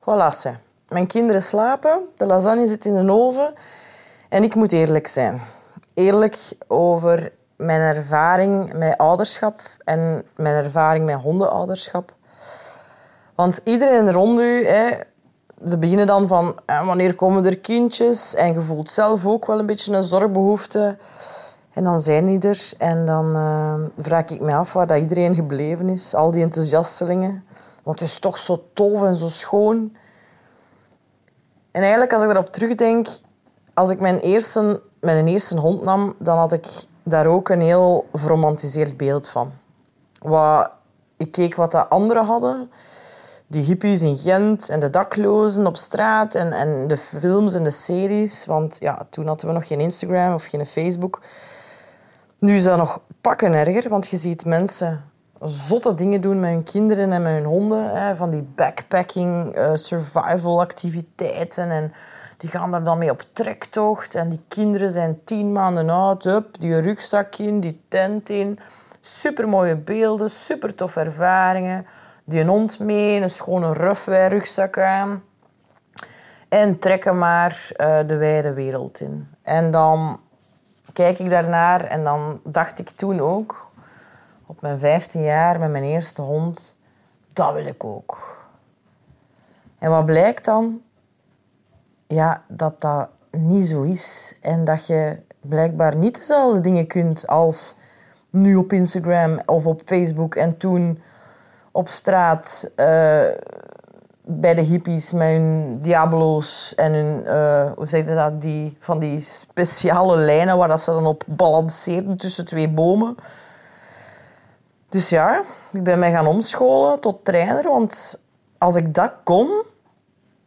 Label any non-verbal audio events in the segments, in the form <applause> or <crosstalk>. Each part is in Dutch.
Voilà. Mijn kinderen slapen, de lasagne zit in de oven en ik moet eerlijk zijn. Eerlijk over mijn ervaring met ouderschap en mijn ervaring met hondenouderschap. Want iedereen rond u, hè, ze beginnen dan van eh, wanneer komen er kindjes? En je voelt zelf ook wel een beetje een zorgbehoefte. En dan zijn die er. En dan uh, vraag ik me af waar dat iedereen gebleven is. Al die enthousiastelingen. Want het is toch zo tof en zo schoon. En eigenlijk, als ik erop terugdenk... Als ik mijn eerste, mijn eerste hond nam, dan had ik daar ook een heel verromantiseerd beeld van. Wat, ik keek wat de anderen hadden. Die hippies in Gent en de daklozen op straat en, en de films en de series. Want ja, toen hadden we nog geen Instagram of geen Facebook. Nu is dat nog pakken erger, want je ziet mensen zotte dingen doen met hun kinderen en met hun honden. Hè, van die backpacking, uh, survival activiteiten. En die gaan daar dan mee op trektocht. En die kinderen zijn tien maanden oud. Up, die rugzak in, die tent in. Super mooie beelden, super toffe ervaringen. Die een hond mee, een schone Ruffwij rugzak aan. En trekken maar uh, de wijde wereld in. En dan kijk ik daarnaar en dan dacht ik toen ook, op mijn 15 jaar met mijn eerste hond, dat wil ik ook. En wat blijkt dan? Ja, dat dat niet zo is. En dat je blijkbaar niet dezelfde dingen kunt als nu op Instagram of op Facebook en toen op straat uh, bij de hippies met hun Diablo's en hun, uh, hoe zeg je dat, die, van die speciale lijnen waar dat ze dan op balanceerden tussen twee bomen. Dus ja, ik ben mij gaan omscholen tot trainer, want als ik dat kon,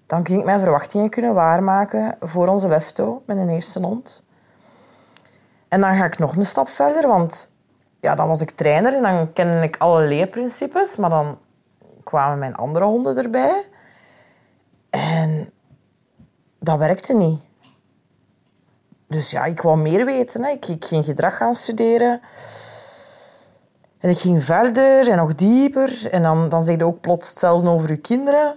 dan ging ik mijn verwachtingen kunnen waarmaken voor onze lefto met een eerste hond. En dan ga ik nog een stap verder, want ja, dan was ik trainer en dan kende ik alle leerprincipes, maar dan kwamen mijn andere honden erbij. En dat werkte niet. Dus ja, ik wou meer weten. Hè. Ik, ik ging gedrag gaan studeren. En ik ging verder en nog dieper. En dan, dan zeg je ook plots hetzelfde over je kinderen.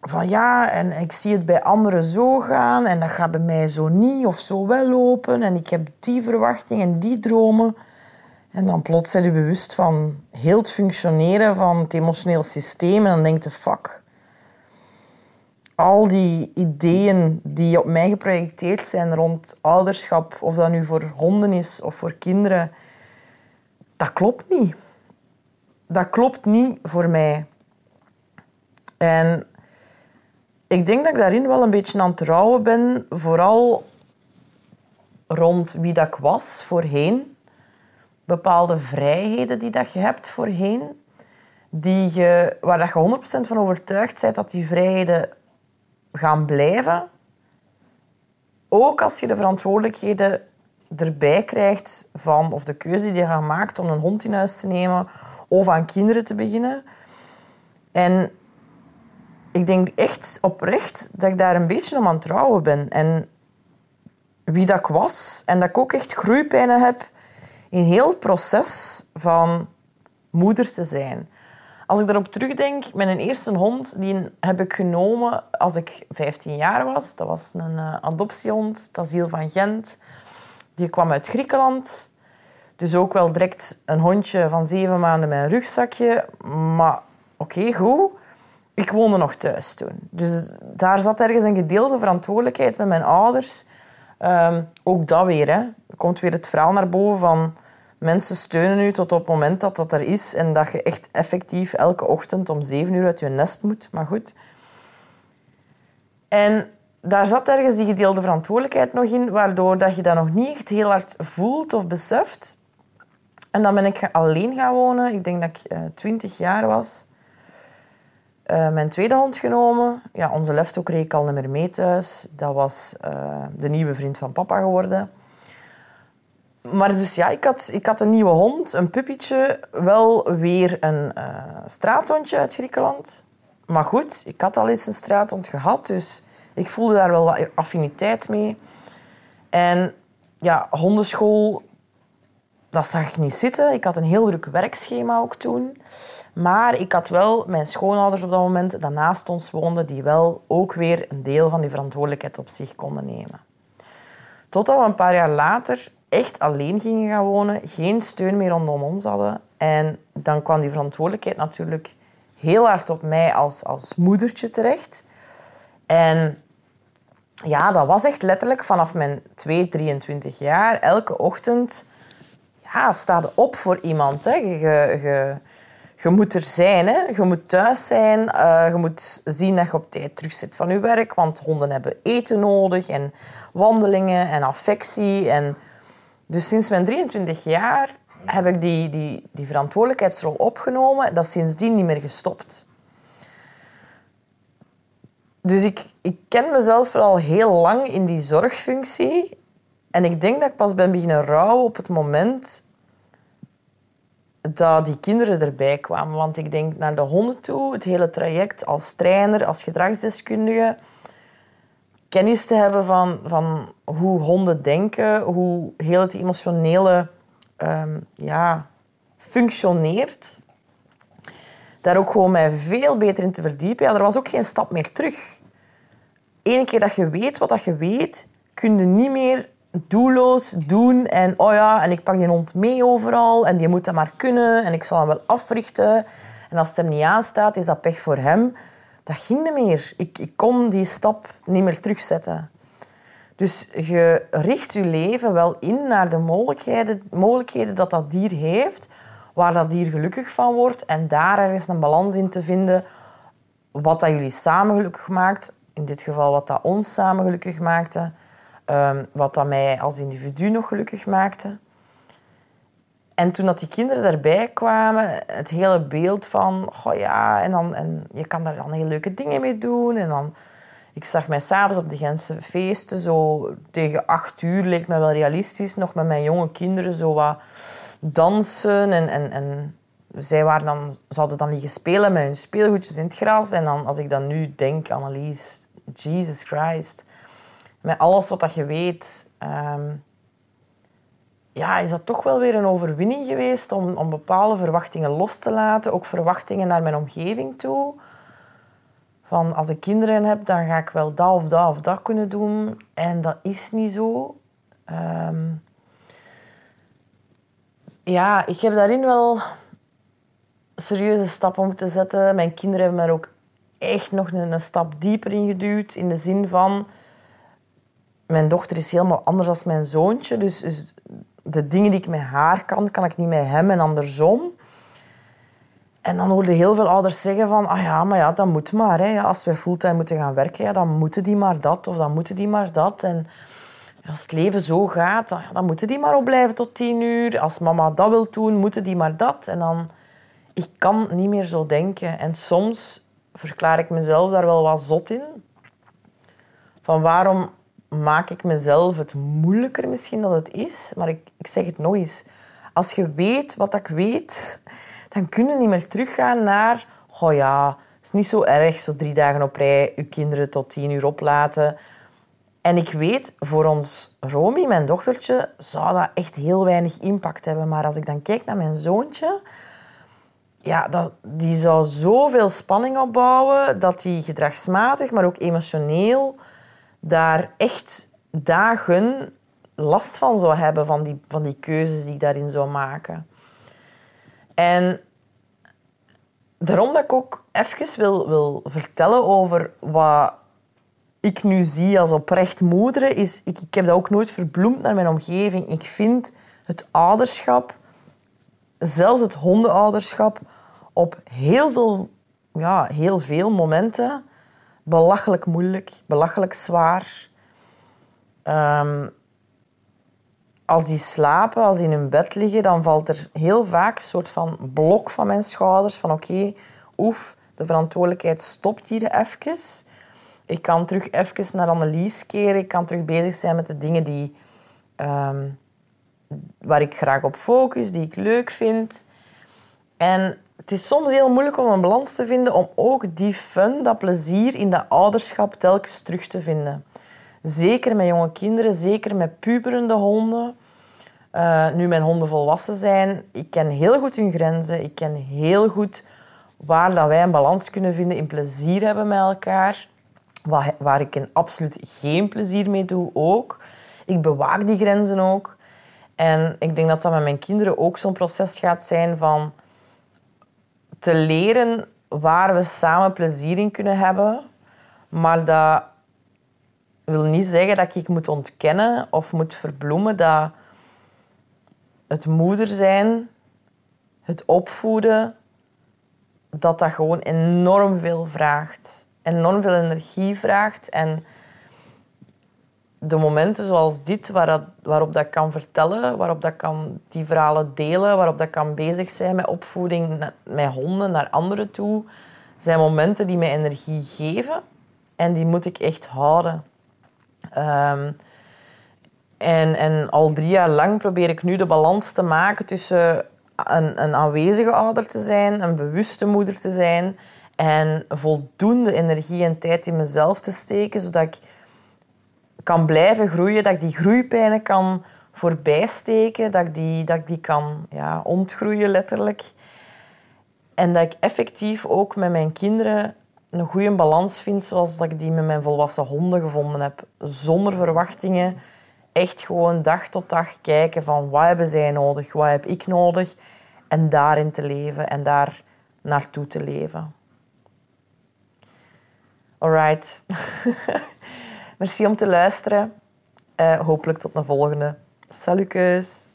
Van ja, en ik zie het bij anderen zo gaan. En dat gaat bij mij zo niet of zo wel lopen. En ik heb die verwachtingen en die dromen. En dan plots zijn je bewust van heel het functioneren van het emotioneel systeem. En dan denk je, fuck. Al die ideeën die op mij geprojecteerd zijn rond ouderschap, of dat nu voor honden is of voor kinderen, dat klopt niet. Dat klopt niet voor mij. En ik denk dat ik daarin wel een beetje aan het ben, vooral rond wie dat ik was voorheen bepaalde vrijheden die dat je hebt voorheen, die je, waar dat je 100% van overtuigd bent dat die vrijheden gaan blijven. Ook als je de verantwoordelijkheden erbij krijgt van, of de keuze die je gaat maakt om een hond in huis te nemen of aan kinderen te beginnen. En ik denk echt oprecht dat ik daar een beetje om aan trouwen ben. En wie dat ik was. En dat ik ook echt groeipijnen heb in heel het proces van moeder te zijn. Als ik daarop terugdenk, mijn eerste hond die heb ik genomen als ik 15 jaar was. Dat was een uh, adoptiehond, het asiel van Gent. Die kwam uit Griekenland. Dus ook wel direct een hondje van zeven maanden met een rugzakje. Maar oké, goed. Ik woonde nog thuis toen. Dus daar zat ergens een gedeelde verantwoordelijkheid met mijn ouders. Um, ook dat weer. Hè komt weer het verhaal naar boven van mensen steunen u tot op het moment dat dat er is en dat je echt effectief elke ochtend om zeven uur uit je nest moet. Maar goed. En daar zat ergens die gedeelde verantwoordelijkheid nog in, waardoor dat je dat nog niet heel hard voelt of beseft. En dan ben ik alleen gaan wonen. Ik denk dat ik uh, 20 jaar was. Uh, mijn tweede hond genomen. Ja, onze lefto kreeg ik al niet meer mee thuis. Dat was uh, de nieuwe vriend van papa geworden maar dus ja, ik had, ik had een nieuwe hond, een puppytje. Wel weer een uh, straathondje uit Griekenland. Maar goed, ik had al eens een straathond gehad, dus ik voelde daar wel wat affiniteit mee. En ja, hondenschool, dat zag ik niet zitten. Ik had een heel druk werkschema ook toen. Maar ik had wel mijn schoonouders op dat moment, dat naast ons woonden, die wel ook weer een deel van die verantwoordelijkheid op zich konden nemen. Totdat we een paar jaar later echt alleen gingen gaan wonen, geen steun meer rondom ons hadden. En dan kwam die verantwoordelijkheid natuurlijk heel hard op mij als, als moedertje terecht. En ja, dat was echt letterlijk vanaf mijn 2, 23 jaar. Elke ochtend ja, sta op voor iemand. Hè. Je, je, je moet er zijn. Hè. Je moet thuis zijn. Uh, je moet zien dat je op tijd terug zit van je werk. Want honden hebben eten nodig. En wandelingen en affectie. En dus sinds mijn 23 jaar heb ik die, die, die verantwoordelijkheidsrol opgenomen. Dat is sindsdien niet meer gestopt. Dus ik, ik ken mezelf al heel lang in die zorgfunctie. En ik denk dat ik pas ben beginnen rouwen op het moment dat die kinderen erbij kwamen. Want ik denk naar de honden toe, het hele traject als trainer, als gedragsdeskundige, kennis te hebben van, van hoe honden denken, hoe heel het emotionele um, ja, functioneert. Daar ook gewoon mij veel beter in te verdiepen. Ja, er was ook geen stap meer terug. Eén keer dat je weet wat dat je weet, kun je niet meer doelloos doen. En oh ja, en ik pak die hond mee overal en die moet dat maar kunnen en ik zal hem wel africhten. En als het er niet aan staat, is dat pech voor hem. Dat ging niet meer. Ik, ik kon die stap niet meer terugzetten. Dus je richt je leven wel in naar de mogelijkheden, mogelijkheden dat dat dier heeft, waar dat dier gelukkig van wordt en daar ergens een balans in te vinden wat dat jullie samen gelukkig maakt. In dit geval wat dat ons samen gelukkig maakte. Um, wat dat mij als individu nog gelukkig maakte. En toen dat die kinderen daarbij kwamen, het hele beeld van... Goh ja, en, dan, en je kan daar dan heel leuke dingen mee doen. En dan ik zag mij s'avonds op de Gentse feesten, zo tegen acht uur, leek me wel realistisch, nog met mijn jonge kinderen zo wat dansen. En, en, en zij waren dan, ze dan liggen spelen met hun speelgoedjes in het gras. En dan, als ik dan nu denk, Annelies, Jesus Christ, met alles wat dat je weet, ehm, ja, is dat toch wel weer een overwinning geweest om, om bepaalde verwachtingen los te laten. Ook verwachtingen naar mijn omgeving toe. Van als ik kinderen heb, dan ga ik wel dat of dat of dat kunnen doen. En dat is niet zo. Ehm, ja, ik heb daarin wel serieuze stappen om te zetten. Mijn kinderen hebben er ook echt nog een, stap dieper in geduwd. In de zin van... Mijn dochter is helemaal anders dan mijn zoontje. Dus, dus de dingen die ik met haar kan, kan ik niet met hem en andersom. En dan hoorde heel veel ouders zeggen van, ah ja, maar ja, dat moet maar. Hè. als wij fulltime moeten gaan werken, dan moeten die maar dat of dan moeten die maar dat. En als het leven zo gaat, dan, moeten die maar opblijven tot tien uur. Als mama dat wil doen, moeten die maar dat. En dan, ik kan niet meer zo denken. En soms verklaar ik mezelf daar wel wat zot in. Van waarom maak ik mezelf het moeilijker misschien dan het is? Maar ik, ik zeg het nog eens. Als je weet wat ik weet dan kun je niet meer teruggaan naar... Oh ja, het is niet zo erg, zo drie dagen op rij je kinderen tot tien uur oplaten. En ik weet, voor ons Romy, mijn dochtertje, zou dat echt heel weinig impact hebben. Maar als ik dan kijk naar mijn zoontje... Ja, dat, die zou zoveel spanning opbouwen dat hij gedragsmatig, maar ook emotioneel daar echt dagen last van zou hebben van die, van die keuzes die ik daarin zou maken. En daarom dat ik ook even wil, wil vertellen over wat ik nu zie als oprecht moeder, is... Ik, ik heb dat ook nooit verbloemd naar mijn omgeving. Ik vind het ouderschap, zelfs het hondenouderschap, op heel veel, ja, heel veel momenten belachelijk moeilijk, belachelijk zwaar. Um, als die slapen, als die in hun bed liggen, dan valt er heel vaak een soort van blok van mijn schouders. Van oké, oef, de verantwoordelijkheid stopt hier even. Ik kan terug even naar Annelies keren. Ik kan terug bezig zijn met de dingen die, um, waar ik graag op focus, die ik leuk vind. En het is soms heel moeilijk om een balans te vinden om ook die fun, dat plezier in dat ouderschap telkens terug te vinden. Zeker met jonge kinderen, zeker met puberende honden. Uh, nu mijn honden volwassen zijn, ik ken heel goed hun grenzen. Ik ken heel goed waar dat wij een balans kunnen vinden in plezier hebben met elkaar. Waar, ik een absoluut geen plezier mee doe ook. Ik bewaak die grenzen ook. En ik denk dat dat met mijn kinderen ook zo'n proces gaat zijn van te leren waar we samen plezier in kunnen hebben. Maar dat wil niet zeggen dat ik moet ontkennen of moet verbloemen dat het moeder zijn, het opvoeden, dat dat gewoon enorm veel vraagt. Enorm veel energie vraagt. En de momenten zoals dit, waarop dat kan vertellen, waarop dat kan die verhalen delen, waarop dat kan bezig zijn met opvoeding met honden naar anderen toe, zijn momenten die mij energie geven. En die moet ik echt houden. Um, en, en al drie jaar lang probeer ik nu de balans te maken tussen een, een aanwezige ouder te zijn, een bewuste moeder te zijn en voldoende energie en tijd in mezelf te steken, zodat ik kan blijven groeien, dat ik die groeipijnen kan voorbijsteken, dat ik die, dat ik die kan ja, ontgroeien letterlijk. En dat ik effectief ook met mijn kinderen een goede balans vind, zoals dat ik die met mijn volwassen honden gevonden heb. Zonder verwachtingen. Echt gewoon dag tot dag kijken van wat hebben zij nodig, wat heb ik nodig. En daarin te leven en daar naartoe te leven. Alright. <laughs> Merci om te luisteren. Uh, hopelijk tot een volgende. Salutjes.